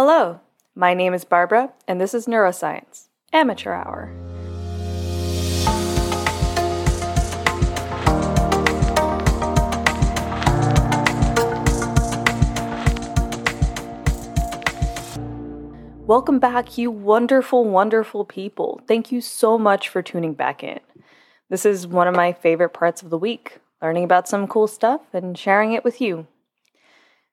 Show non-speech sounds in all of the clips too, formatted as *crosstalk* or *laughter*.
Hello, my name is Barbara, and this is Neuroscience Amateur Hour. Welcome back, you wonderful, wonderful people. Thank you so much for tuning back in. This is one of my favorite parts of the week learning about some cool stuff and sharing it with you.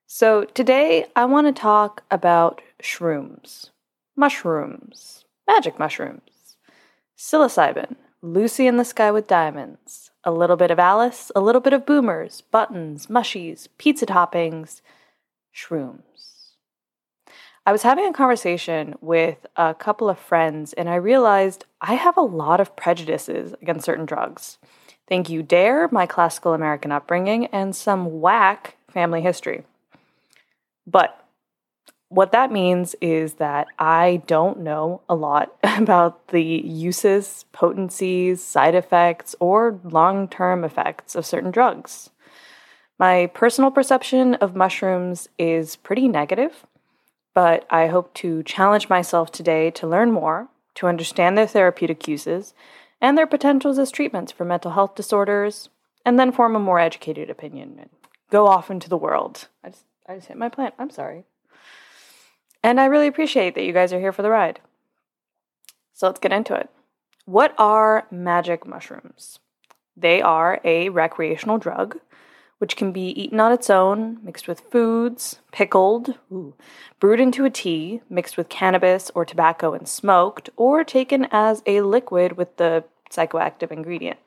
So, today I want to talk about shrooms, mushrooms, magic mushrooms, psilocybin, Lucy in the Sky with Diamonds, a little bit of Alice, a little bit of boomers, buttons, mushies, pizza toppings, shrooms. I was having a conversation with a couple of friends, and I realized I have a lot of prejudices against certain drugs. Thank you, DARE, my classical American upbringing, and some whack family history. But what that means is that I don't know a lot *laughs* about the uses, potencies, side effects, or long term effects of certain drugs. My personal perception of mushrooms is pretty negative but I hope to challenge myself today to learn more, to understand their therapeutic uses, and their potentials as treatments for mental health disorders, and then form a more educated opinion and go off into the world. I just, I just hit my plant. I'm sorry. And I really appreciate that you guys are here for the ride. So let's get into it. What are magic mushrooms? They are a recreational drug which can be eaten on its own, mixed with foods, pickled, ooh, brewed into a tea, mixed with cannabis or tobacco and smoked, or taken as a liquid with the psychoactive ingredient.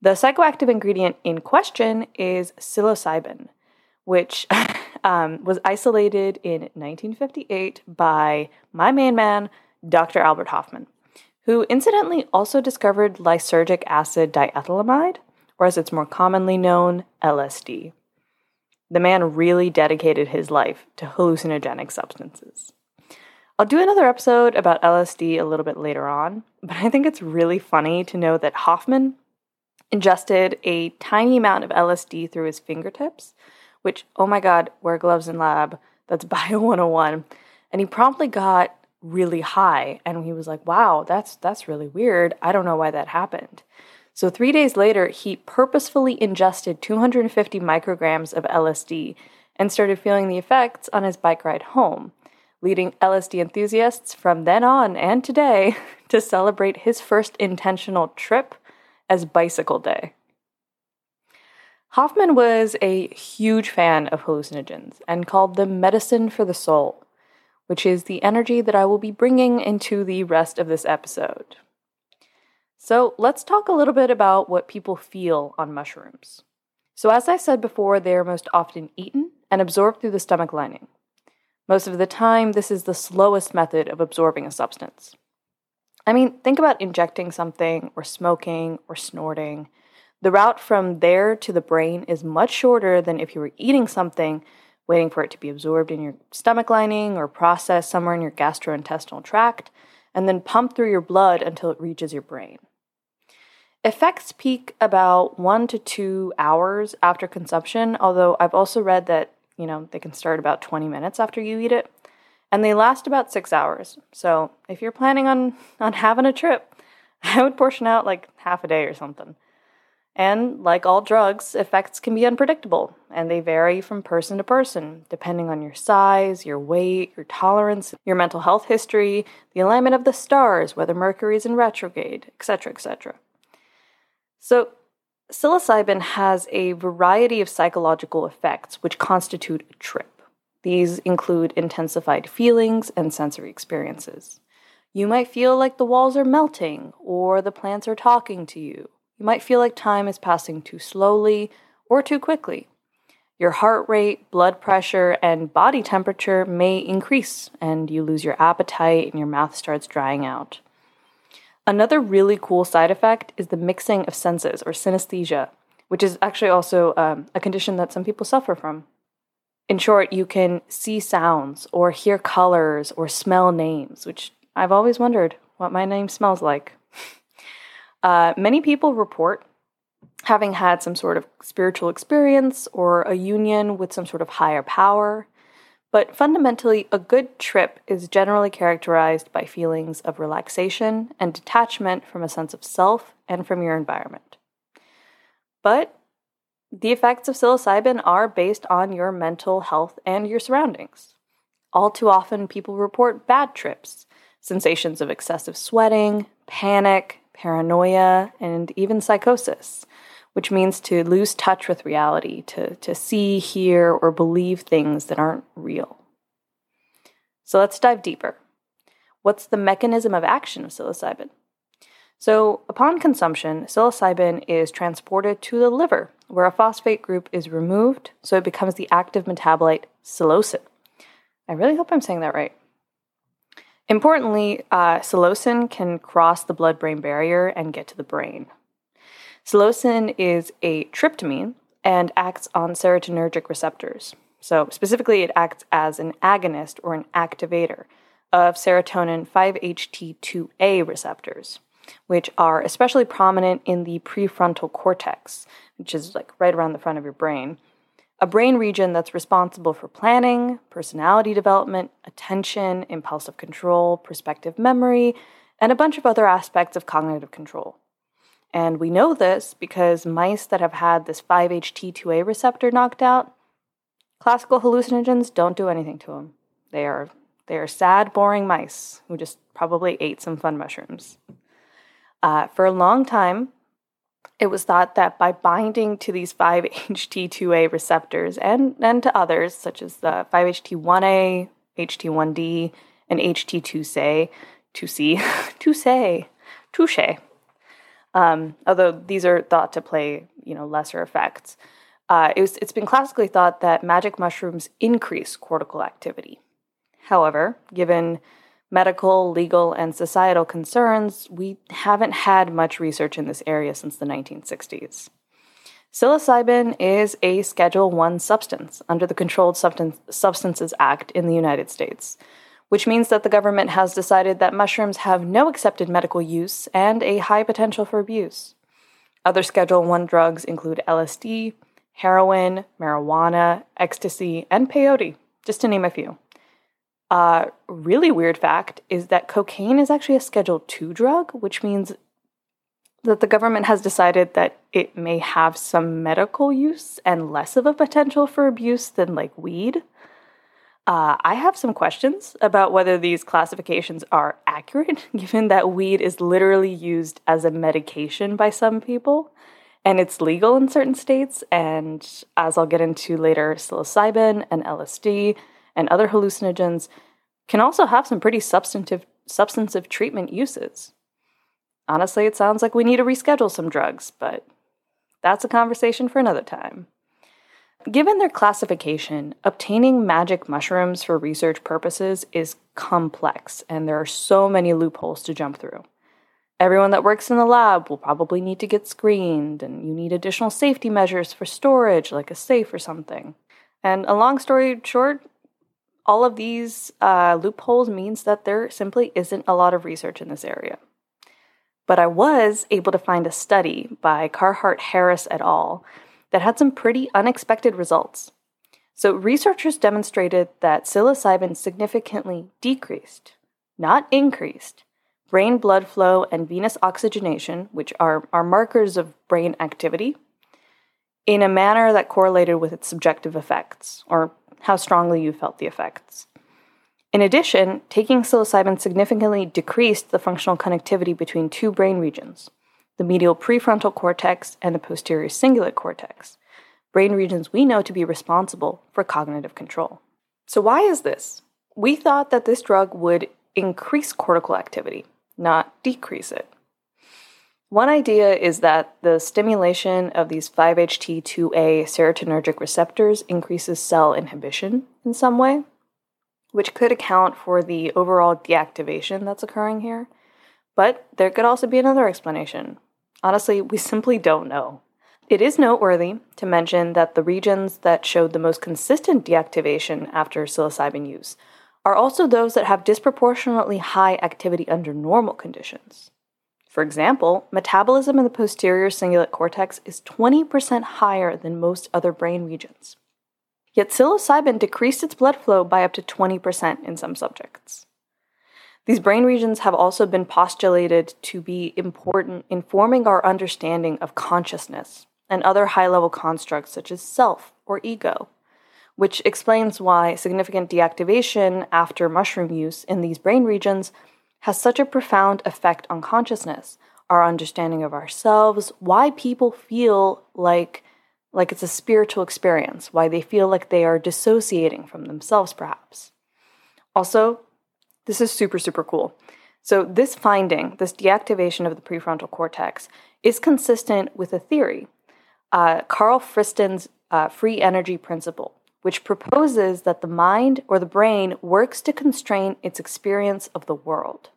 The psychoactive ingredient in question is psilocybin, which *laughs* um, was isolated in 1958 by my main man, Dr. Albert Hofmann, who incidentally also discovered lysergic acid diethylamide, or as it's more commonly known, LSD. The man really dedicated his life to hallucinogenic substances. I'll do another episode about LSD a little bit later on, but I think it's really funny to know that Hofmann ingested a tiny amount of LSD through his fingertips, which, oh my god, wear gloves in lab. That's *laughs* Bio 101. And he promptly got really high and he was like, "Wow, that's that's really weird. I don't know why that happened." So, three days later, he purposefully ingested 250 micrograms of LSD and started feeling the effects on his bike ride home, leading LSD enthusiasts from then on and today *laughs* to celebrate his first intentional trip as Bicycle Day. Hofmann was a huge fan of hallucinogens and called them medicine for the soul, which is the energy that I will be bringing into the rest of this episode. So, let's talk a little bit about what people feel on mushrooms. So, as I said before, they are most often eaten and absorbed through the stomach lining. Most of the time, this is the slowest method of absorbing a substance. I mean, think about injecting something, or smoking, or snorting. The route from there to the brain is much shorter than if you were eating something, waiting for it to be absorbed in your stomach lining or processed somewhere in your gastrointestinal tract, and then pumped through your blood until it reaches your brain. Effects peak about one to two hours after consumption, although I've also read that, you know, they can start about 20 minutes after you eat it. And they last about six hours. So if you're planning on, on having a trip, *laughs* I would portion out like half a day or something. And like all drugs, effects can be unpredictable, and they vary from person to person, depending on your size, your weight, your tolerance, your mental health history, the alignment of the stars, whether Mercury is in retrograde, etc., etc. So, psilocybin has a variety of psychological effects which constitute a trip. These include intensified feelings and sensory experiences. You might feel like the walls are melting or the plants are talking to you. You might feel like time is passing too slowly or too quickly. Your heart rate, blood pressure, and body temperature may increase, and you lose your appetite and your mouth starts drying out. Another really cool side effect is the mixing of senses or synesthesia, which is actually also um, a condition that some people suffer from. In short, you can see sounds or hear colors or smell names, which I've always wondered what my name smells like. *laughs* uh, many people report having had some sort of spiritual experience or a union with some sort of higher power. But fundamentally, a good trip is generally characterized by feelings of relaxation and detachment from a sense of self and from your environment. But the effects of psilocybin are based on your mental health and your surroundings. All too often, people report bad trips, sensations of excessive sweating, panic, paranoia, and even psychosis, which means to lose touch with reality, to, to see, hear, or believe things that aren't real. So let's dive deeper. What's the mechanism of action of psilocybin? So, upon consumption, psilocybin is transported to the liver, where a phosphate group is removed, so it becomes the active metabolite psilocin. I really hope I'm saying that right. Importantly, uh, psilocin can cross the blood brain barrier and get to the brain. Psilocin is a tryptamine and acts on serotonergic receptors. So, specifically, it acts as an agonist or an activator of serotonin 5-HT2A receptors which are especially prominent in the prefrontal cortex, which is like right around the front of your brain, a brain region that's responsible for planning, personality development, attention, impulsive control, prospective memory, and a bunch of other aspects of cognitive control. And we know this because mice that have had this 5-HT2A receptor knocked out, classical hallucinogens don't do anything to them. They are they are sad, boring mice who just probably ate some fun mushrooms. Uh, for a long time, it was thought that by binding to these 5-HT2A *laughs* receptors and, and to others, such as the 5-HT1A, HT1D, and HT2C, 2C, 2C, touche. Um, although these are thought to play, you know, lesser effects. Uh, it was, it's been classically thought that magic mushrooms increase cortical activity. However, given medical, legal, and societal concerns, we haven't had much research in this area since the 1960s. Psilocybin is a Schedule 1 substance under the Controlled Substances Act in the United States, which means that the government has decided that mushrooms have no accepted medical use and a high potential for abuse. Other Schedule 1 drugs include LSD, heroin, marijuana, ecstasy, and peyote, just to name a few. Uh, really weird fact is that cocaine is actually a Schedule II drug, which means that the government has decided that it may have some medical use and less of a potential for abuse than like weed. Uh, I have some questions about whether these classifications are accurate, *laughs* given that weed is literally used as a medication by some people and it's legal in certain states. And as I'll get into later, psilocybin and LSD and other hallucinogens can also have some pretty substantive substantive treatment uses. Honestly, it sounds like we need to reschedule some drugs, but that's a conversation for another time. Given their classification, obtaining magic mushrooms for research purposes is complex, and there are so many loopholes to jump through. Everyone that works in the lab will probably need to get screened, and you need additional safety measures for storage, like a safe or something. And a long story short, all of these uh, loopholes means that there simply isn't a lot of research in this area. But I was able to find a study by Carhart Harris et al. that had some pretty unexpected results. So, researchers demonstrated that psilocybin significantly decreased, not increased, brain blood flow and venous oxygenation, which are, are markers of brain activity, in a manner that correlated with its subjective effects, or how strongly you felt the effects. In addition, taking psilocybin significantly decreased the functional connectivity between two brain regions the medial prefrontal cortex and the posterior cingulate cortex, brain regions we know to be responsible for cognitive control. So, why is this? We thought that this drug would increase cortical activity, not decrease it. One idea is that the stimulation of these 5-HT2A serotonergic receptors increases cell inhibition in some way, which could account for the overall deactivation that's occurring here. But there could also be another explanation. Honestly, we simply don't know. It is noteworthy to mention that the regions that showed the most consistent deactivation after psilocybin use are also those that have disproportionately high activity under normal conditions. For example, metabolism in the posterior cingulate cortex is 20% higher than most other brain regions. Yet psilocybin decreased its blood flow by up to 20% in some subjects. These brain regions have also been postulated to be important in forming our understanding of consciousness and other high level constructs such as self or ego, which explains why significant deactivation after mushroom use in these brain regions has such a profound effect on consciousness, our understanding of ourselves, why people feel like like it's a spiritual experience, why they feel like they are dissociating from themselves, perhaps. Also, this is super, super cool. So, this finding, this deactivation of the prefrontal cortex, is consistent with a theory, uh, Karl Friston's uh, free energy principle, which proposes that the mind or the brain works to constrain its experience of the world.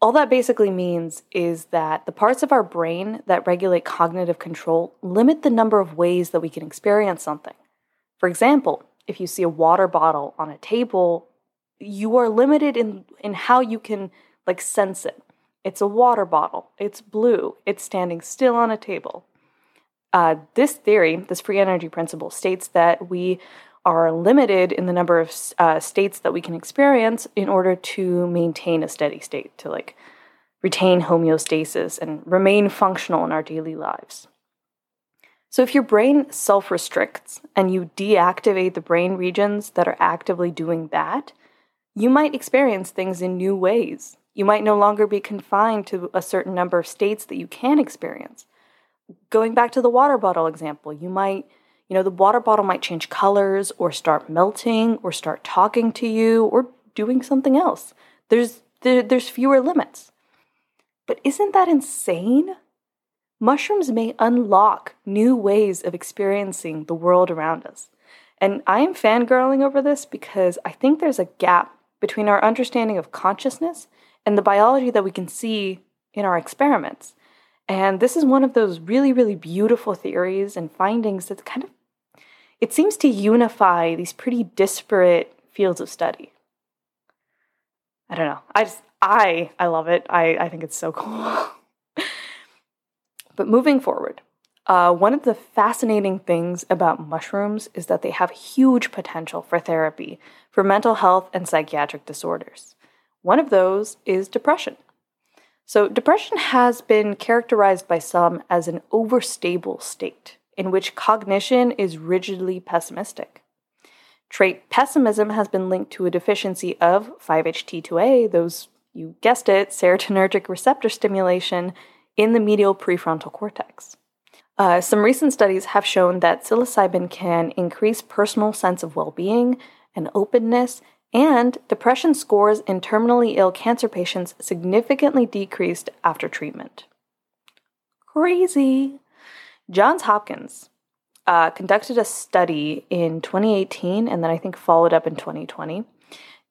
All that basically means is that the parts of our brain that regulate cognitive control limit the number of ways that we can experience something. For example, if you see a water bottle on a table, you are limited in, in how you can like sense it. It's a water bottle, it's blue, it's standing still on a table. Uh, this theory, this free energy principle, states that we are limited in the number of uh, states that we can experience in order to maintain a steady state, to like retain homeostasis and remain functional in our daily lives. So, if your brain self restricts and you deactivate the brain regions that are actively doing that, you might experience things in new ways. You might no longer be confined to a certain number of states that you can experience. Going back to the water bottle example, you might you know, the water bottle might change colors or start melting or start talking to you or doing something else. There's there, there's fewer limits. But isn't that insane? Mushrooms may unlock new ways of experiencing the world around us. And I am fangirling over this because I think there's a gap between our understanding of consciousness and the biology that we can see in our experiments. And this is one of those really, really beautiful theories and findings that kind of it seems to unify these pretty disparate fields of study. I don't know. I just I I love it. I, I think it's so cool. *laughs* but moving forward, uh, one of the fascinating things about mushrooms is that they have huge potential for therapy for mental health and psychiatric disorders. One of those is depression. So, depression has been characterized by some as an overstable state in which cognition is rigidly pessimistic. Trait pessimism has been linked to a deficiency of 5-HT2A, those, you guessed it, serotonergic receptor stimulation in the medial prefrontal cortex. Uh, some recent studies have shown that psilocybin can increase personal sense of well being and openness and depression scores in terminally ill cancer patients significantly decreased after treatment. Crazy! Johns Hopkins uh, conducted a study in 2018 and then I think followed up in 2020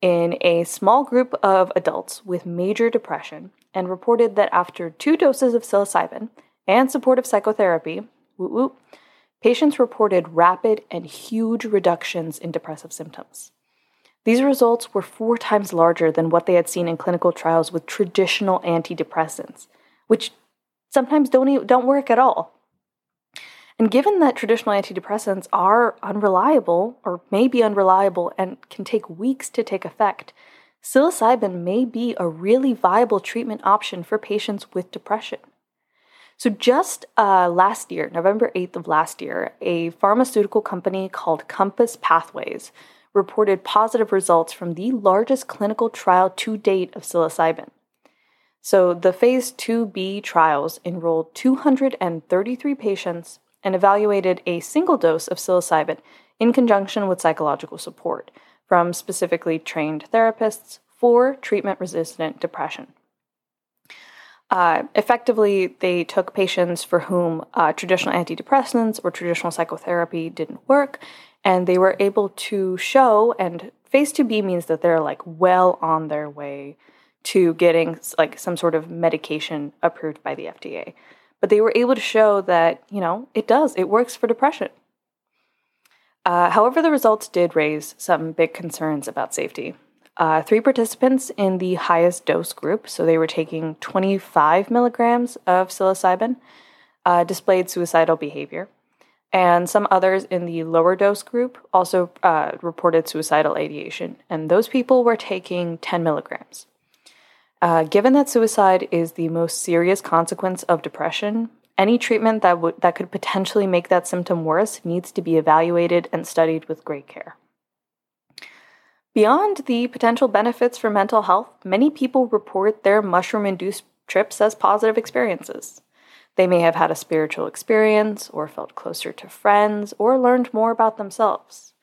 in a small group of adults with major depression and reported that after two doses of psilocybin and supportive psychotherapy, patients reported rapid and huge reductions in depressive symptoms. These results were four times larger than what they had seen in clinical trials with traditional antidepressants, which sometimes don't, even, don't work at all. And given that traditional antidepressants are unreliable, or may be unreliable, and can take weeks to take effect, psilocybin may be a really viable treatment option for patients with depression. So, just uh, last year, November 8th of last year, a pharmaceutical company called Compass Pathways reported positive results from the largest clinical trial to date of psilocybin. So, the phase 2b trials enrolled 233 patients and evaluated a single dose of psilocybin in conjunction with psychological support from specifically trained therapists for treatment resistant depression. Uh, effectively, they took patients for whom uh, traditional antidepressants or traditional psychotherapy didn't work and they were able to show and phase 2b means that they're like well on their way to getting like some sort of medication approved by the FDA but they were able to show that you know it does it works for depression. Uh, however the results did raise some big concerns about safety. Uh, three participants in the highest dose group so they were taking 25 milligrams of psilocybin uh, displayed suicidal behavior And some others in the lower dose group also uh, reported suicidal ideation, and those people were taking 10 milligrams. Uh, given that suicide is the most serious consequence of depression, any treatment that, w- that could potentially make that symptom worse needs to be evaluated and studied with great care. Beyond the potential benefits for mental health, many people report their mushroom induced trips as positive experiences. They may have had a spiritual experience, or felt closer to friends, or learned more about themselves.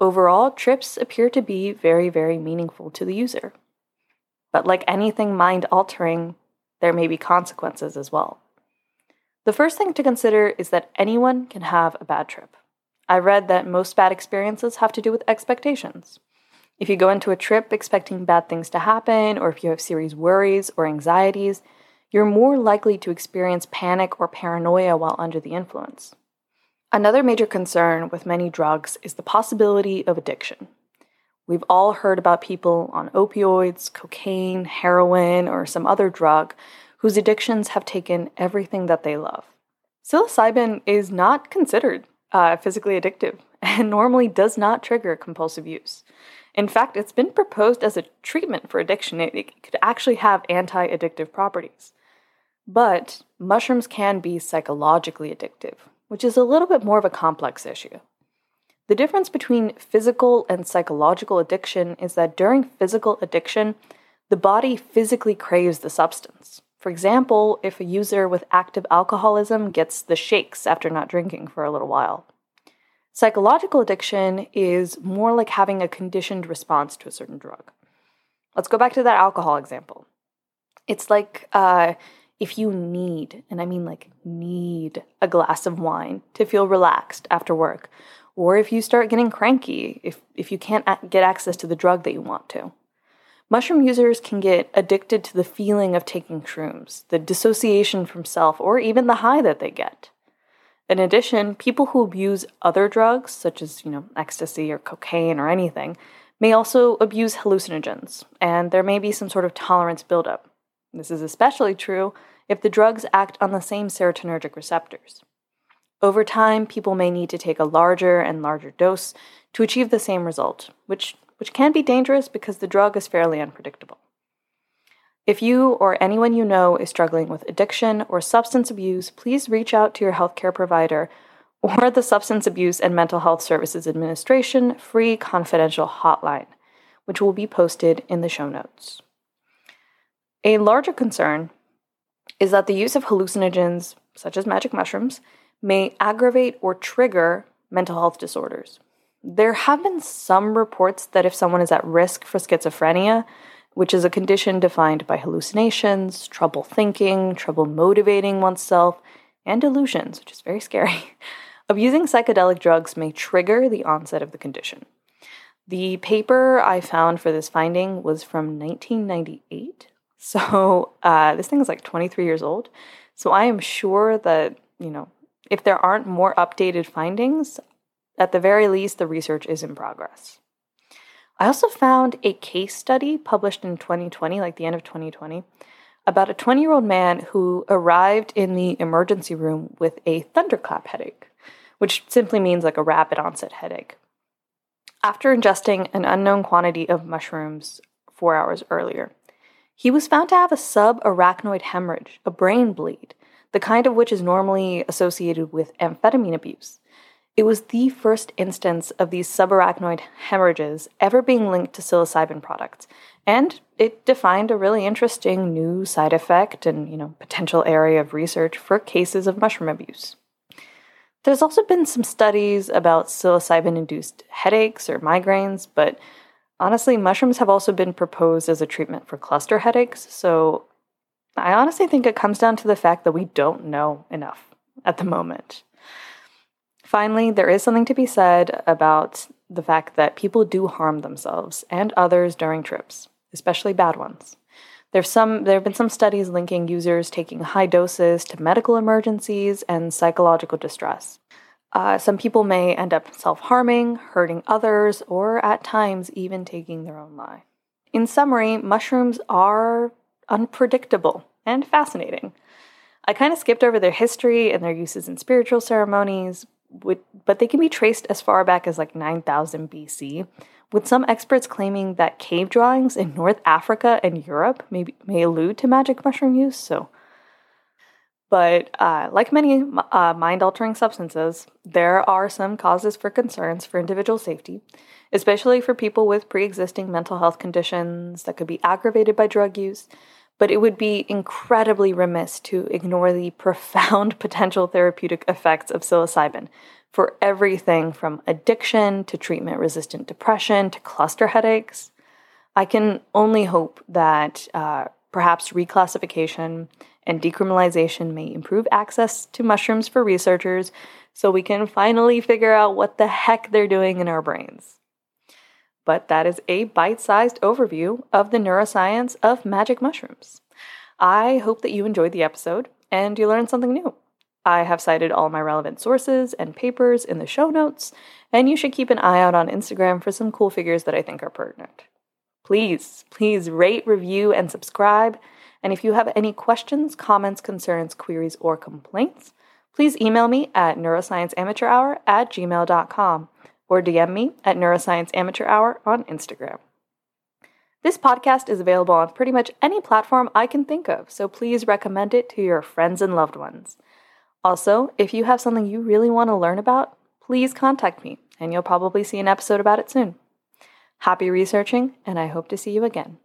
Overall, trips appear to be very, very meaningful to the user. But like anything mind altering, there may be consequences as well. The first thing to consider is that anyone can have a bad trip. I read that most bad experiences have to do with expectations. If you go into a trip expecting bad things to happen, or if you have serious worries or anxieties, you're more likely to experience panic or paranoia while under the influence. Another major concern with many drugs is the possibility of addiction. We've all heard about people on opioids, cocaine, heroin, or some other drug whose addictions have taken everything that they love. Psilocybin is not considered uh, physically addictive *laughs* and normally does not trigger compulsive use. In fact, it's been proposed as a treatment for addiction. It, it could actually have anti addictive properties. But mushrooms can be psychologically addictive, which is a little bit more of a complex issue. The difference between physical and psychological addiction is that during physical addiction, the body physically craves the substance. For example, if a user with active alcoholism gets the shakes after not drinking for a little while. Psychological addiction is more like having a conditioned response to a certain drug. Let's go back to that alcohol example. It's like uh, if you need, and I mean like need, a glass of wine to feel relaxed after work, or if you start getting cranky if, if you can't get access to the drug that you want to. Mushroom users can get addicted to the feeling of taking shrooms, the dissociation from self, or even the high that they get. In addition, people who abuse other drugs, such as, you know, ecstasy or cocaine or anything, may also abuse hallucinogens, and there may be some sort of tolerance buildup. This is especially true if the drugs act on the same serotonergic receptors. Over time, people may need to take a larger and larger dose to achieve the same result, which, which can be dangerous because the drug is fairly unpredictable. If you or anyone you know is struggling with addiction or substance abuse, please reach out to your healthcare provider or the Substance Abuse and Mental Health Services Administration free confidential hotline, which will be posted in the show notes. A larger concern is that the use of hallucinogens, such as magic mushrooms, may aggravate or trigger mental health disorders. There have been some reports that if someone is at risk for schizophrenia, which is a condition defined by hallucinations, trouble thinking, trouble motivating oneself, and delusions, which is very scary. *laughs* Abusing psychedelic drugs may trigger the onset of the condition. The paper I found for this finding was from 1998. So *laughs* uh, this thing is like 23 years old. So I am sure that, you know, if there aren't more updated findings, at the very least, the research is in progress. I also found a case study published in 2020, like the end of 2020, about a 20 year old man who arrived in the emergency room with a thunderclap headache, which simply means like a rapid onset headache. After ingesting an unknown quantity of mushrooms four hours earlier, he was found to have a subarachnoid hemorrhage, a brain bleed, the kind of which is normally associated with amphetamine abuse. It was the first instance of these subarachnoid hemorrhages ever being linked to psilocybin products, and it defined a really interesting new side effect and, you know, potential area of research for cases of mushroom abuse. There's also been some studies about psilocybin induced headaches or migraines, but honestly, mushrooms have also been proposed as a treatment for cluster headaches, so I honestly think it comes down to the fact that we don't know enough at the moment. Finally, there is something to be said about the fact that people do harm themselves and others during trips, especially bad ones. There's some, there have been some studies linking users taking high doses to medical emergencies and psychological distress. Uh, some people may end up self harming, hurting others, or at times even taking their own life. In summary, mushrooms are unpredictable and fascinating. I kind of skipped over their history and their uses in spiritual ceremonies, but they can be traced as far back as like 9000 BC, with some experts claiming that cave drawings in North Africa and Europe may, may allude to magic mushroom use. So, but uh, like many uh, mind altering substances, there are some causes for concerns for individual safety, especially for people with pre existing mental health conditions that could be aggravated by drug use. But it would be incredibly remiss to ignore the profound *laughs* potential therapeutic effects of psilocybin for everything from addiction to treatment resistant depression to cluster headaches. I can only hope that uh, perhaps reclassification and decriminalization may improve access to mushrooms for researchers so we can finally figure out what the heck they're doing in our brains. But that is a bite sized overview of the neuroscience of magic mushrooms. I hope that you enjoyed the episode and you learned something new. I have cited all my relevant sources and papers in the show notes, and you should keep an eye out on Instagram for some cool figures that I think are pertinent. Please, please rate, review, and subscribe. And if you have any questions, comments, concerns, queries, or complaints, please email me at neuroscienceamateurhour at gmail.com or DM me at neuroscienceamateurhour on Instagram. This podcast is available on pretty much any platform I can think of, so please recommend it to your friends and loved ones. Also, if you have something you really want to learn about, please contact me, and you'll probably see an episode about it soon. Happy researching, and I hope to see you again.